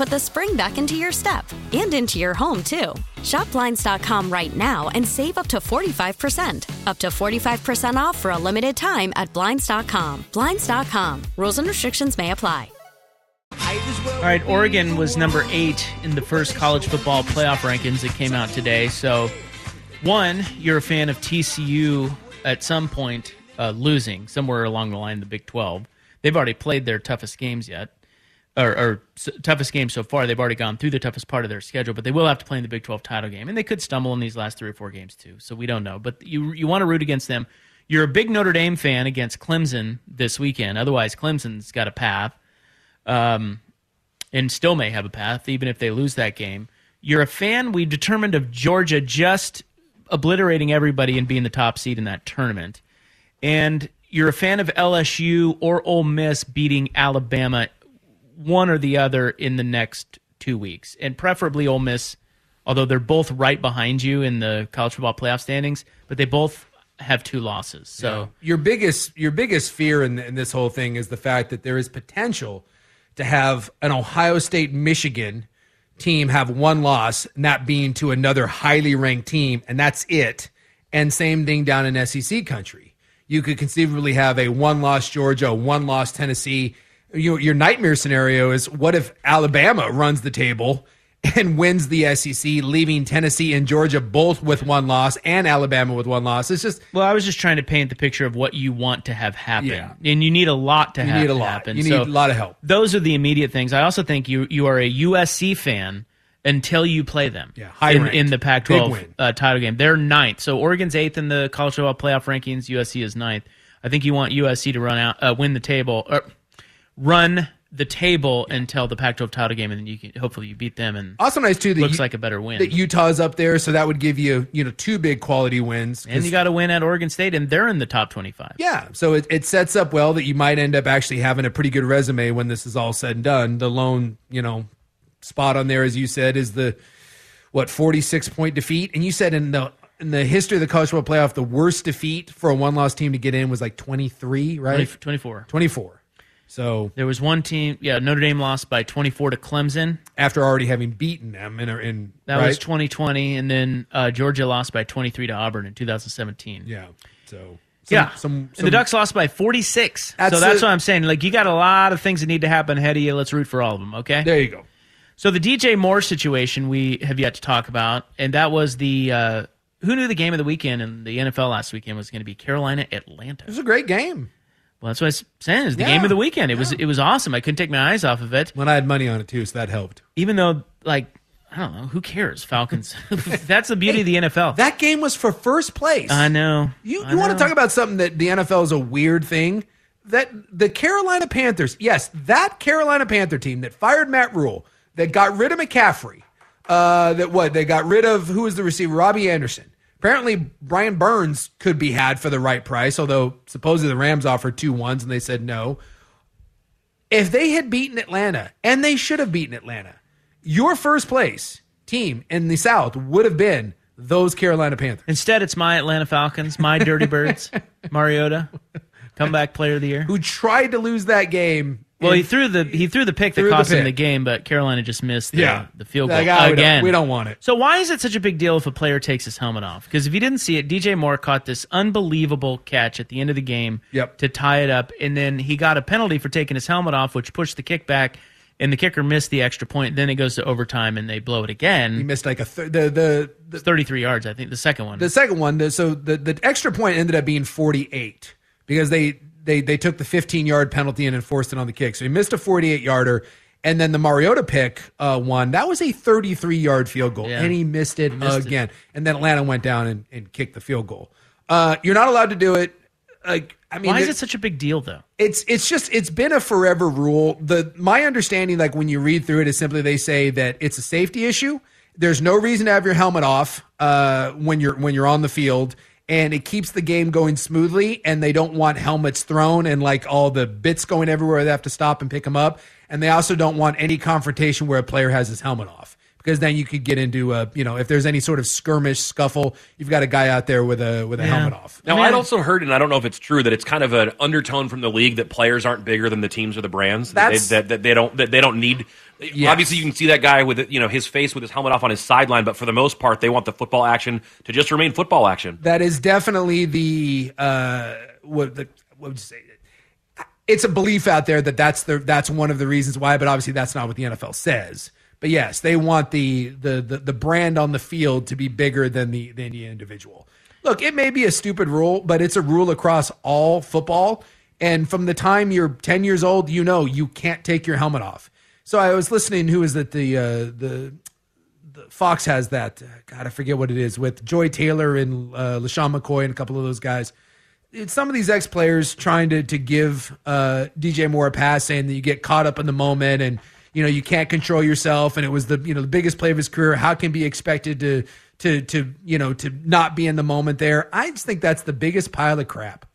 M: put the spring back into your step and into your home, too. Shop Blinds.com right now and save up to 45%. Up to 45% off for a limited time at Blinds.com. Blinds.com. Rules and restrictions may apply.
G: All right, Oregon was number eight in the first college football playoff rankings that came out today. So, one, you're a fan of TCU at some point uh, losing somewhere along the line in the Big 12. They've already played their toughest games yet, or, or toughest game so far. They've already gone through the toughest part of their schedule, but they will have to play in the Big 12 title game, and they could stumble in these last three or four games too. So we don't know, but you you want to root against them. You're a big Notre Dame fan against Clemson this weekend. Otherwise, Clemson's got a path, um, and still may have a path even if they lose that game. You're a fan. We determined of Georgia just obliterating everybody and being the top seed in that tournament, and you're a fan of LSU or Ole Miss beating Alabama, one or the other in the next two weeks, and preferably Ole Miss, although they're both right behind you in the college football playoff standings, but they both have two losses. So
H: your biggest your biggest fear in, in this whole thing is the fact that there is potential to have an Ohio State Michigan team have one loss, and that being to another highly ranked team, and that's it. And same thing down in SEC country. You could conceivably have a one loss Georgia, one loss Tennessee. Your, your nightmare scenario is what if Alabama runs the table and wins the SEC, leaving Tennessee and Georgia both with one loss and Alabama with one loss? It's just
G: Well, I was just trying to paint the picture of what you want to have happen,
H: Yeah.
G: and you need a lot to
H: You
G: have
H: need a lot.
G: happen.
H: You need
G: So
H: a lot of help.
G: Those are the immediate things. I also think you you are a USC fan until you play them.
H: Yeah, high
G: in, in the
H: Big
G: Pac-12 uh, title game. They're ninth, so Oregon's eighth in the college football playoff rankings. USC is ninth. I think you want USC to run out, uh, win the table, or run the table until the Pac-12 title game, and then you can hopefully you beat them. And
H: also nice too. That
G: looks
H: you-
G: like a better win.
H: That Utah's up there, so that would give you you know two big quality wins.
G: and you got to win at Oregon State, and they're in the top twenty-five.
H: Yeah, so it, it sets up well that you might end up actually having a pretty good resume when this is all said and done. The lone, you know, spot on there, as you said, is the what forty six point defeat, and you said in the in the history of the college football playoff, the worst defeat for a one loss team to get in was like twenty three, right?
G: 20 24.
H: So
G: There was one team, yeah, Notre Dame lost by 24 to Clemson.
H: after already having beaten them in, in
G: That
H: right?
G: was 2020, and then uh, Georgia lost by 23 to Auburn in 2017.
H: yeah. So
G: yeah,
H: some,
G: and
H: some
G: the Ducks lost by 46.
H: That's
G: so that's
H: the-
G: what I'm saying. Like you got a lot of things that need to happen ahead of you. Let's root for all of them. Okay.
H: There you go.
G: So the DJ Moore situation we have yet to talk about, and that was the uh, who knew the game of the weekend and the NFL last weekend was going to be Carolina Atlanta?
H: It was a great game.
G: Well, that's what I was saying. Is the
H: Yeah,
G: game of the weekend. It was it was awesome. I couldn't take my eyes off of it.
H: When I had money on it too, so that helped.
G: Even though, like, I don't know, who cares? Falcons. [LAUGHS] that's the beauty of the NFL.
H: That game was for first place.
G: I know.
H: You,
G: I
H: you want to
G: know.
H: talk about something that the NFL is a weird thing? That the Carolina Panthers, yes, that Carolina Panther team that fired Matt Rhule, that got rid of McCaffrey, uh, that what they got rid of who was the receiver? Robbie Anderson. Apparently, Brian Burns could be had for the right price, although supposedly the Rams offered two ones and they said no. If they had beaten Atlanta, and they should have beaten Atlanta, your first place team in the South would have been those Carolina Panthers.
G: Instead, it's my Atlanta Falcons, my Dirty Birds, [LAUGHS] Mariota, comeback player of the year.
H: Who tried to lose that game?
G: Well, he threw the he threw the pick that
H: Threw the
G: cost him
H: pick.
G: the game, but Carolina just missed the,
H: Yeah.
G: the field goal
H: Like, ah, we don't-
G: again.
H: we don't want it.
G: So why is it such a big deal if a player takes his helmet off? Because if you didn't see it, DJ Moore caught this unbelievable catch at the end of the game
H: Yep.
G: to tie it up, and then he got a penalty for taking his helmet off, which pushed the kick back, and the kicker missed the extra point. Then it goes to overtime, and they blow it again.
H: He missed like a th- the the
G: It's 33 yards, I think. The second one.
H: The second one, the, so the, the extra point ended up being 48 because they, they they took the 15 yard penalty and enforced it on the kick. So he missed a 48 yarder. And then the Mariota pick uh, one, that was a 33 yard field goal.
G: Yeah.
H: And he missed it
G: Missed it.
H: again. And then Atlanta went down and, and kicked the field goal. Uh, you're not allowed to do it. Like, I mean,
G: why is it such a big deal, though?
H: it's it's just it's been a forever rule. The my understanding, like when you read through it, is simply they say that it's a safety issue. There's no reason to have your helmet off uh, when you're when you're on the field, and it keeps the game going smoothly. And they don't want helmets thrown and like all the bits going everywhere. They have to stop and pick them up. And they also don't want any confrontation where a player has his helmet off because then you could get into a you know if there's any sort of skirmish scuffle, you've got a guy out there with a with a helmet off.
I: Now, I'd also heard, and I don't know if it's true, that it's kind of an undertone from the league that players aren't bigger than the teams or the brands. That they, that, that they don't that they don't need.
H: Yes.
I: Obviously, you can see that guy with you know his face with his helmet off on his sideline, but for the most part, they want the football action to just remain football action.
H: That is definitely the uh, what the what would you say? It's a belief out there that that's the that's one of the reasons why, but obviously that's not what the NFL says. But yes, they want the the the, the brand on the field to be bigger than the than the individual. Look, it may be a stupid rule, but it's a rule across all football. And from the time you're 10 years old, you know you can't take your helmet off. So I was listening. Who is it? The uh, the Fox has that. uh, God, I forget what it is with Joy Taylor and uh, LeSean McCoy and a couple of those guys. It's some of these ex players trying to to give uh, DJ Moore a pass, saying that you get caught up in the moment and you know you can't control yourself, and it was the you know the biggest play of his career. How can be expected to to to you know to not be in the moment there? I just think that's the biggest pile of crap.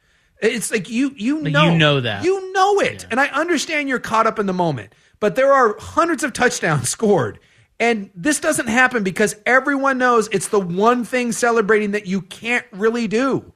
H: It's like you you know
G: you know that.
H: you know it, and I understand you're caught up in the moment. But there are hundreds of touchdowns [LAUGHS] scored, and this doesn't happen because everyone knows it's the one thing celebrating that you can't really do.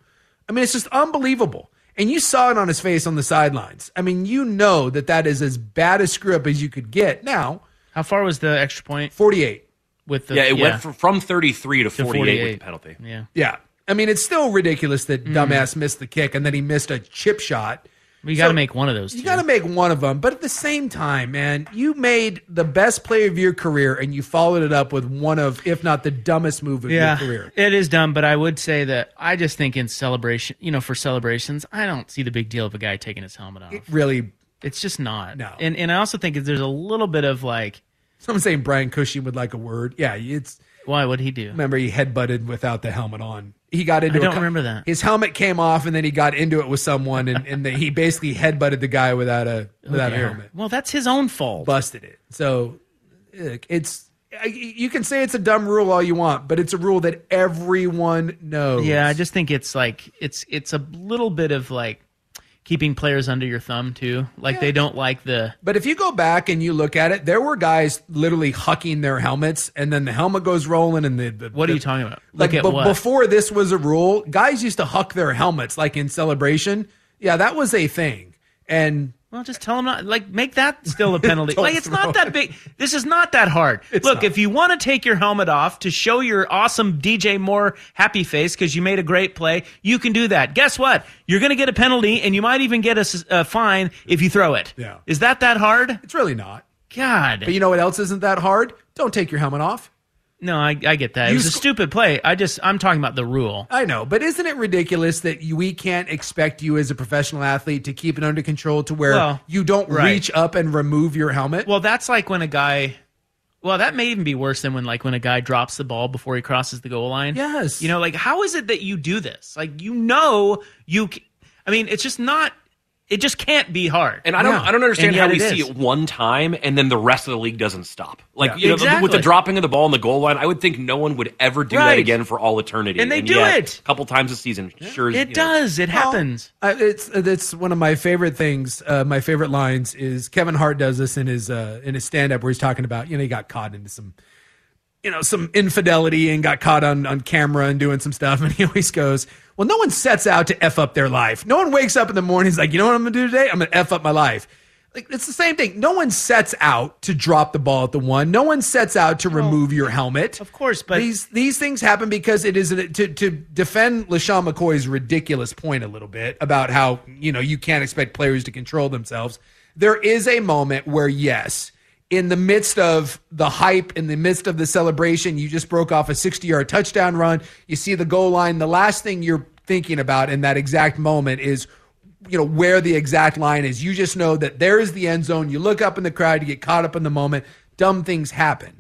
H: I mean, it's just unbelievable. And you saw it on his face on the sidelines. I mean, you know that that is as bad a screw up as you could get. Now,
G: How far was the extra point?
H: 48.
G: With the
I: yeah, it went from, from 33 to 48, with the penalty.
G: Yeah.
H: Yeah. I mean, it's still ridiculous that mm. dumbass missed the kick and then he missed a chip shot.
G: We got to
H: So-
G: make one of those.
H: You got to make one of them, but at the same time, man, you made the best play of your career, and you followed it up with one of, if not the dumbest move of
G: yeah,
H: your career.
G: it is dumb, but I would say that I just think in celebration, you know, for celebrations, I don't see the big deal of a guy taking his helmet off.
H: It really,
G: It's just not.
H: No.
G: and and I also think there's a little bit of like,
H: someone saying Brian Cushing would like a word. Yeah, it's.
G: why would he do?
H: Remember, he headbutted without the helmet on. He got into.
G: I don't
H: co-
G: remember that.
H: His helmet came off, and then he got into it with someone, and, and the, he basically headbutted the guy without a without a helmet.
G: Well, that's his own fault.
H: busted it. So it's you can say it's a dumb rule all you want, but it's a rule that everyone knows.
G: Yeah, I just think it's like it's it's a little bit of like keeping players under your thumb too. Like they don't like the
H: But if you go back and you look at it, there were guys literally hucking their helmets, and then the helmet goes rolling, and the, the
G: What are you talking about?
H: Like
G: Look at what?
H: before this was a rule, guys used to huck their helmets like in celebration. Yeah, that was a thing, and
G: Well, just tell them not like make that still a [LAUGHS] penalty. Like it's not that big. This is not that hard.
H: It's
G: Look,
H: not.
G: if you want to take your helmet off to show your awesome DJ Moore happy face because you made a great play, you can do that. Guess what? You're going to get a penalty, and you might even get a fine if you throw it.
H: Yeah.
G: Is that that hard?
H: it's really not.
G: God.
H: But you know what else isn't that hard? Don't take your helmet off.
G: No, I, I get that. It
H: You
G: was a stupid play. I just I'm talking about the rule.
H: I know, but isn't it ridiculous that you, we can't expect you as a professional athlete to keep it under control to where
G: Well,
H: you don't
G: right.
H: reach up and remove your helmet?
G: Well, that's like when a guy. Well, that may even be worse than when like when a guy drops the ball before he crosses the goal line.
H: Yes.
G: You know, like how is it that you do this? Like you know you I mean, it's just not. It just can't be hard.
I: And I don't, I don't understand
G: And
I: how
G: yet
I: we
G: it
I: see
G: is.
I: it one time and then the rest of the league doesn't stop. Like
G: Yeah.
I: you know, the- with the dropping of the ball on the goal line, I would think no one would ever do that again for all eternity.
G: And they do
I: yet,
G: it.
I: a couple times a season. Sure,
G: It
I: you know.
G: does. It happens.
H: It's it's one of my favorite things. Uh, my favorite lines is Kevin Hart does this in his uh, in his stand up where he's talking about you know he got caught into some you know some infidelity and got caught on on camera and doing some stuff [LAUGHS] and he always goes well no one sets out to f up their life. No one wakes up in the morning he's like you know what I'm gonna do today? I'm gonna f up my life. Like it's the same thing. No one sets out to drop the ball at the one. No one sets out to remove your helmet.
G: Of course but
H: these these things happen because it is a, to to defend LeSean McCoy's ridiculous point a little bit about how you know you can't expect players to control themselves. There is a moment where yes, in the midst of the hype, in the midst of the celebration, you just broke off a 60 yard touchdown run. You see the goal line. The last thing you're thinking about in that exact moment is you know where the exact line is. You just know that there is the end zone. You look up in the crowd, you get caught up in the moment. Dumb things happen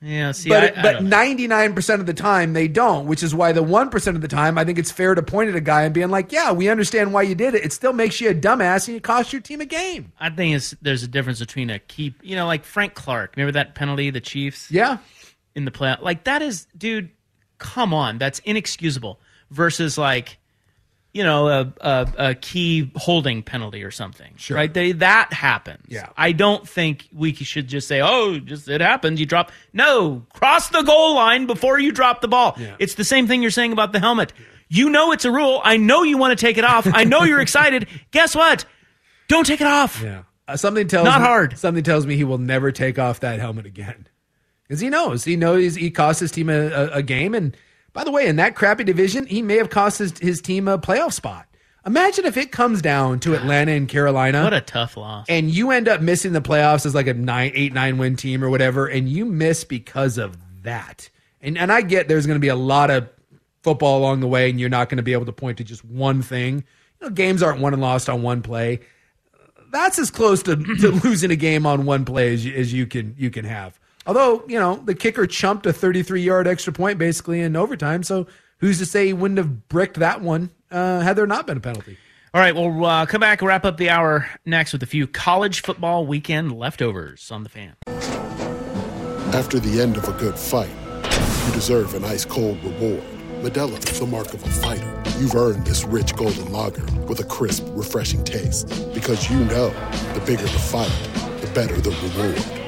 G: Yeah. See,
H: but
G: I,
H: but ninety nine percent of the time they don't, which is why the one percent of the time I think it's fair to point at a guy and being like, "Yeah, we understand why you did it. It still makes you a dumbass and it costs your team a game."
G: I think it's there's a difference between a keep, you know, like Frank Clark. Remember that penalty, the Chiefs?
H: Yeah.
G: In the play, like that is, dude. Come on, that's inexcusable. Versus like, you know, a a, a key holding penalty or something.
H: Sure.
G: Right? They, that happens.
H: Yeah.
G: I don't think we should just say, "Oh, just it happens." You drop. No, cross the goal line before you drop the ball.
H: Yeah.
G: It's the same thing you're saying about the helmet. You know it's a rule. I know you want to take it off. I know you're excited. [LAUGHS] Guess what? Don't take it off.
H: Yeah. Uh, something tells
G: Not
H: me,
G: hard.
H: Something tells me he will never take off that helmet again because he knows he knows he cost his team a, a, a game. And by the way, in that crappy division, he may have cost his, his team a playoff spot. Imagine if it comes down to Atlanta and Carolina.
G: What a tough loss.
H: and you end up missing the playoffs as like a nine, eight, nine win team or whatever, and you miss because of that. And and I get there's going to be a lot of football along the way, and you're not going to be able to point to just one thing. You know, games aren't won and lost on one play. That's as close to, [CLEARS THROAT] to losing a game on one play as you, as you can you can have. Although you know the kicker chumped a 33 yard extra point basically in overtime, so who's to say he wouldn't have bricked that one uh, had there not been a penalty?
G: All right, we'll uh, come back and wrap up the hour next with a few college football weekend leftovers on the fan.
N: After the end of a good fight, you deserve an ice cold reward. Modelo is the mark of a fighter. You've earned this rich golden lager with a crisp, refreshing taste. Because you know the bigger the fight, the better the reward.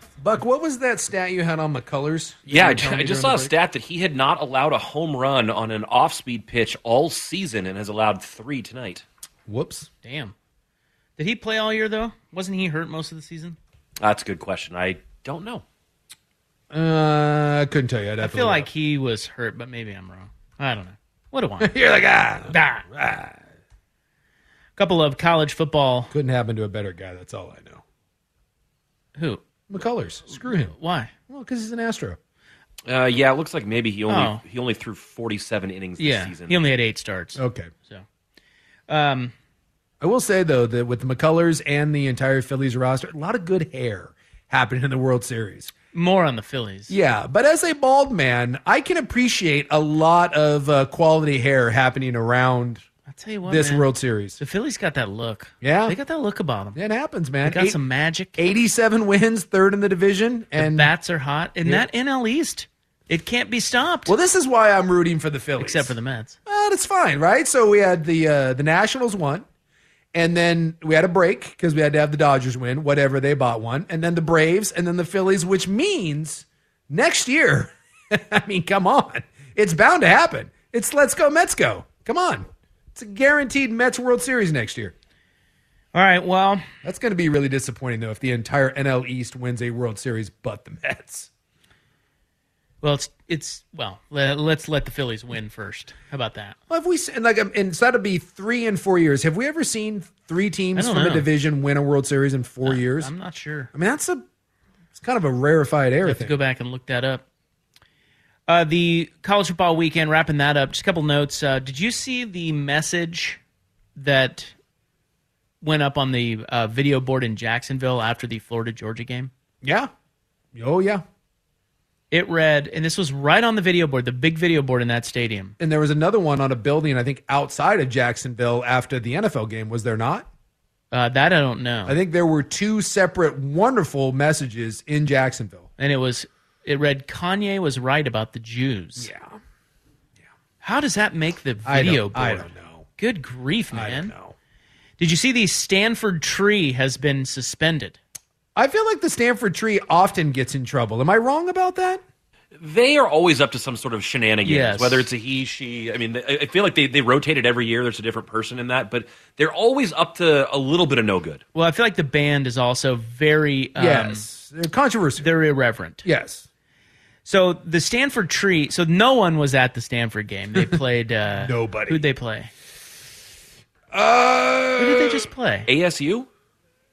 H: Buck, what was that stat you had on McCullers?
I: Yeah, I, I just saw a stat that he had not allowed a home run on an off-speed pitch all season and has allowed three tonight.
H: Whoops.
G: Damn. Did he play all year though? Wasn't he hurt most of the season?
I: That's a good question. I don't know.
H: Uh, I couldn't tell you. I'd
G: I
H: have to
G: feel
H: look
G: like he was hurt, but maybe I'm wrong. I don't know. What do [LAUGHS] I?
H: You're like, ah.
G: ah. Couple of college football.
H: Couldn't happen to a better guy. That's all I know.
G: Who?
H: McCullers. Screw him.
G: Why?
H: Well, because he's an Astro.
I: Uh, yeah, it looks like maybe he only
G: Oh.
I: he only threw 47 innings this
G: Yeah,
I: season.
G: he only had eight starts.
H: Okay.
G: So, um,
H: I will say though that with the McCullers and the entire Phillies roster, a lot of good hair happening in the World Series.
G: more on the Phillies.
H: Yeah, but as a bald man, I can appreciate a lot of uh, quality hair happening around
G: I'll tell you what,
H: this
G: man.
H: World Series.
G: The Phillies got that look.
H: Yeah.
G: they got that look about them.
H: It happens, man.
G: They got
H: Eight-
G: some magic.
H: 87 wins, third in the division, and
G: the bats are hot, and
H: Yeah.
G: that NL East, it can't be stopped.
H: Well, this is why I'm rooting for the Phillies.
G: except for the Mets.
H: Well, that's fine, right? So we had the uh, the Nationals won, and then we had a break because we had to have the Dodgers win, whatever they bought one, and then the Braves, and then the Phillies, which means next year. [LAUGHS] I mean, come on, it's bound to happen. It's let's go Mets go. Come on, it's a guaranteed Mets World Series next year.
G: All right, well,
H: that's going to be really disappointing though if the entire NL East wins a World Series, but the Mets.
G: Well, it's it's well. Let, let's let the Phillies win first. How about that?
H: Well, have we seen like um, and so that'll be three in four years? Have we ever seen three teams from a division win a World Series in four years?
G: I'm not sure.
H: I mean, that's a it's kind of a rarefied air
G: have to go back and look that up. Uh, the college football weekend, wrapping that up. Just a couple notes. Uh, did you see the message that went up on the uh, video board in Jacksonville after the Florida Georgia game?
H: Yeah. Oh yeah.
G: It read, and this was right on the video board, the big video board in that stadium.
H: And there was another one on a building, I think, outside of Jacksonville after the NFL game. Was there not?
G: Uh, that I don't know.
H: I think there were two separate wonderful messages in Jacksonville.
G: And it was, it read, Kanye was right about the Jews.
H: Yeah. yeah.
G: How does that make the
H: I
G: video
H: don't-
G: board?
H: I don't know.
G: Good grief, man.
H: I don't know.
G: Did you see the Stanford tree has been suspended?
H: I feel like the Stanford tree often gets in trouble. Am I wrong about that?
I: They are always up to some sort of shenanigans,
G: Yes.
I: whether it's a he, she. I mean, I I feel like they, they rotate it every year. There's a different person in that, but they're always up to a little bit of no good.
G: Well, I feel like the band is also very um,
H: yes, they're controversial.
G: They're irreverent.
H: Yes.
G: So the Stanford tree. So no one was at the Stanford game. They [LAUGHS] played. Uh,
H: Nobody.
G: Who'd they play?
H: Uh,
G: Who did they just play?
I: ASU?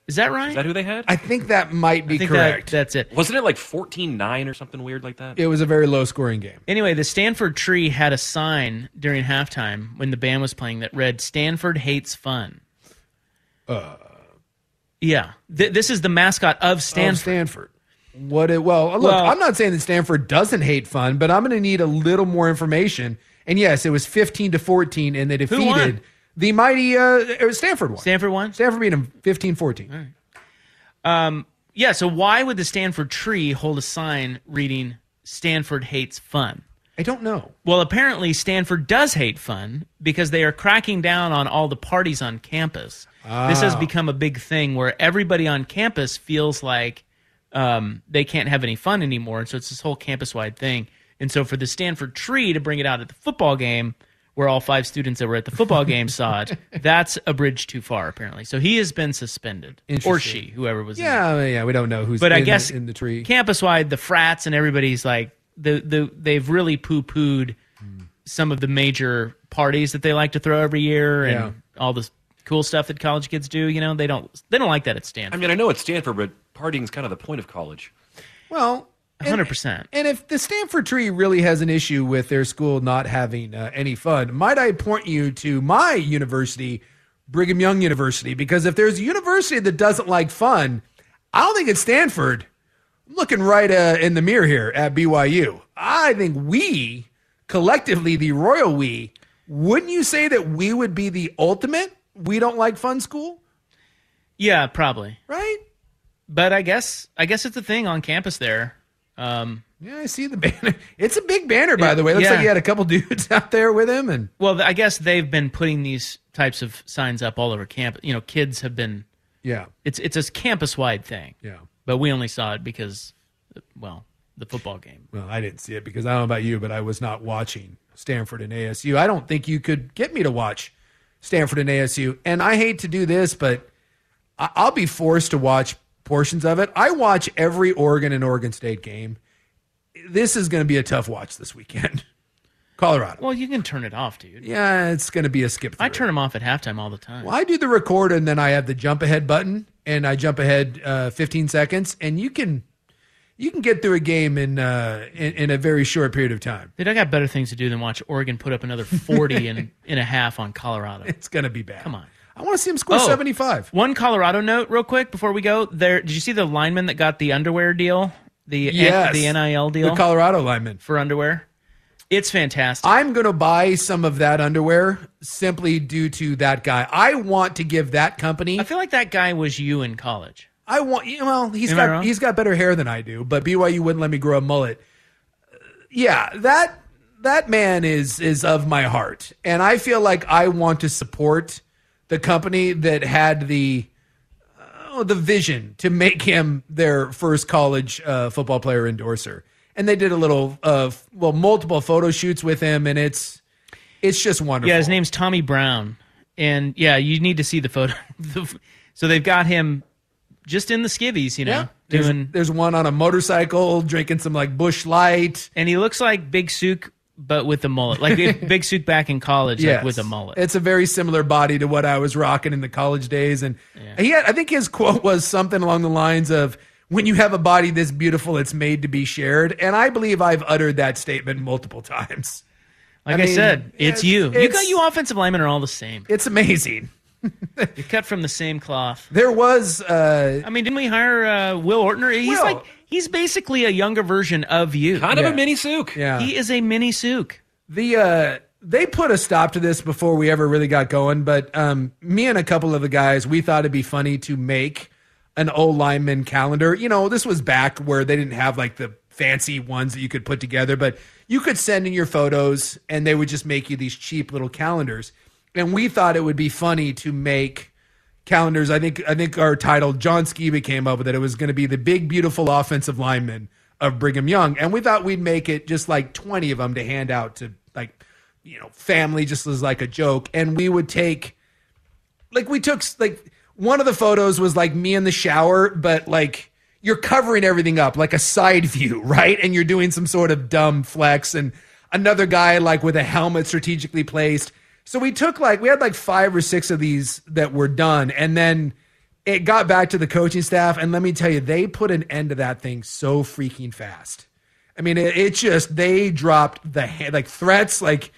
G: Is that right?
I: Is that who they had?
H: I think that might be
G: I think that-
H: correct.
G: that's it.
I: Wasn't it like 14-9 or something weird like that?
H: it was a very low scoring game.
G: Anyway, the Stanford tree had a sign during halftime when the band was playing that read "Stanford hates fun."
H: Uh,
G: Yeah, Th- this is the mascot of Stanford.
H: Of Stanford. What it well, look,
G: Well-
H: I'm not saying that Stanford doesn't hate fun, but I'm going to need a little more information. And yes, it was 15 to 14, and they defeated the mighty uh, it was Stanford won.
G: Stanford won.
H: Stanford beat them 15-14.
G: Um, yeah. So why would the Stanford tree hold a sign reading "Stanford hates fun"?
H: I don't know.
G: Well, apparently Stanford does hate fun because they are cracking down on all the parties on campus. This has
H: Ah.
G: become a big thing where everybody on campus feels like um, they can't have any fun anymore. And so it's this whole campus wide thing. And so for the Stanford tree to bring it out at the football game, where all five students that were at the football [LAUGHS] game saw it, that's a bridge too far, apparently. So he has been suspended. Or she, whoever was in
H: Yeah, yeah, we don't know who's
G: but I
H: in,
G: guess
H: in the tree.
G: campus wide, the frats and everybody's like the the they've really poo pooed some of the major parties that they like to throw every year and
H: Yeah.
G: all this cool stuff that college kids do. You know, they don't they don't like that at Stanford.
I: I mean, I know it's Stanford, but partying is kind of the point of college.
H: Well,
G: hundred percent.
H: And if the Stanford tree really has an issue with their school not having uh, any fun, might I point you to my university, Brigham Young University? Because if there's a university that doesn't like fun, I don't think it's Stanford. I'm looking right uh, in the mirror here at BYU. I think we, collectively, the royal we, wouldn't you say that we would be the ultimate we don't like fun school?
G: Yeah, probably.
H: Right?
G: But I guess I guess it's a thing on campus there. Um,
H: Yeah, I see the banner. [LAUGHS] It's a big banner, by the way. It Looks
G: Yeah.
H: like he had a couple [LAUGHS] dudes out there with him, and
G: well, I guess they've been putting these types of signs up all over campus. You know, kids have been.
H: Yeah.
G: It's it's a campus wide thing.
H: Yeah.
G: But we only saw it because, well, the football game.
H: Well, I didn't see it because I don't know about you, but I was not watching Stanford and ASU. I don't think you could get me to watch Stanford and ASU. And I hate to do this, but I'll be forced to watch portions of it. I watch every Oregon and Oregon State game. This is going to be a tough watch this weekend. [LAUGHS] Colorado.
G: Well, you can turn it off, dude.
H: Yeah, it's going to be a skip.
G: I turn them off at halftime all the time.
H: Well, I do the record and then I have the jump ahead button and I jump ahead uh, 15 seconds and you can you can get through a game in, uh, in in a very short period of time.
G: Dude, I got better things to do than watch Oregon put up another 40 [LAUGHS] and, and a half on Colorado.
H: It's going to be bad.
G: Come on.
H: I want to see him score
G: Oh,
H: 75.
G: One Colorado note, real quick, before we go. There, did you see the lineman that got the underwear deal? The
H: Yes.
G: the NIL deal
H: The Colorado lineman.
G: for underwear. It's fantastic.
H: I'm going to buy some of that underwear simply due to that guy. I want to give that company.
G: I feel like that guy was you in college.
H: I want. you know, Well, he's
G: Am
H: got he's got better hair than I do, but BYU wouldn't let me grow a mullet. Yeah, that that man is is of my heart, and I feel like I want to support the company that had the uh, the vision to make him their first college uh, football player endorser. And they did a little, uh, well, multiple photo shoots with him, and it's it's just wonderful.
G: Yeah, his name's Tommy Brown, and yeah, you need to see the photo. [LAUGHS] So they've got him just in the skivvies, you know,
H: Yeah. There's, there's one on a motorcycle drinking some like Busch Light.
G: and he looks like Big Sook, but with a mullet, like [LAUGHS] Big Suit back in college,
H: Yes.
G: like with a mullet.
H: It's a very similar body to what I was rocking in the college days. And he had, I think his quote was something along the lines of, when you have a body this beautiful, it's made to be shared. And I believe I've uttered that statement multiple times.
G: Like I,
H: mean,
G: said, it's, you. You
H: it's-
G: got you offensive linemen are all the same.
H: It's amazing. [LAUGHS]
G: You're cut from the same cloth.
H: There was, uh,
G: I mean, didn't we hire uh, Will Ortner? He's
H: Will.
G: like he's basically a younger version of you.
I: Kind of
H: Yeah.
I: a mini souk.
H: yeah.
G: He is a mini Sook.
H: The uh they put a stop to this before we ever really got going, but um me and a couple of the guys, we thought it'd be funny to make an old lineman calendar. You know, this was back where they didn't have like the fancy ones that you could put together, but you could send in your photos and they would just make you these cheap little calendars. And we thought it would be funny to make calendars. I think I think our title John Skiba came up with it. It was going to be the big beautiful offensive lineman of Brigham Young, and we thought we'd make it just like twenty of them to hand out to like you know family, just as like a joke. And we would take like we took like one of the photos was like me in the shower, but like you're covering everything up like a side view, [LAUGHS] right? And you're doing some sort of dumb flex and another guy like with a helmet strategically placed. So we took like we had like five or six of these that were done and then it got back to the coaching staff and let me tell you they put an end to that thing so freaking fast. I mean it, it just they dropped the like threats like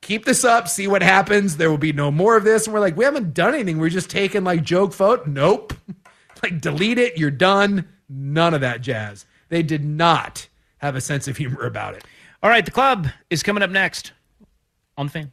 H: keep this up, see what happens. There will be no more of this. And we're like, we haven't done anything. We're just taking like joke photo. Nope. [LAUGHS] like delete it. You're done. None of that jazz. They did not have a sense of humor about it.
G: All right, the club is coming up next on the fan.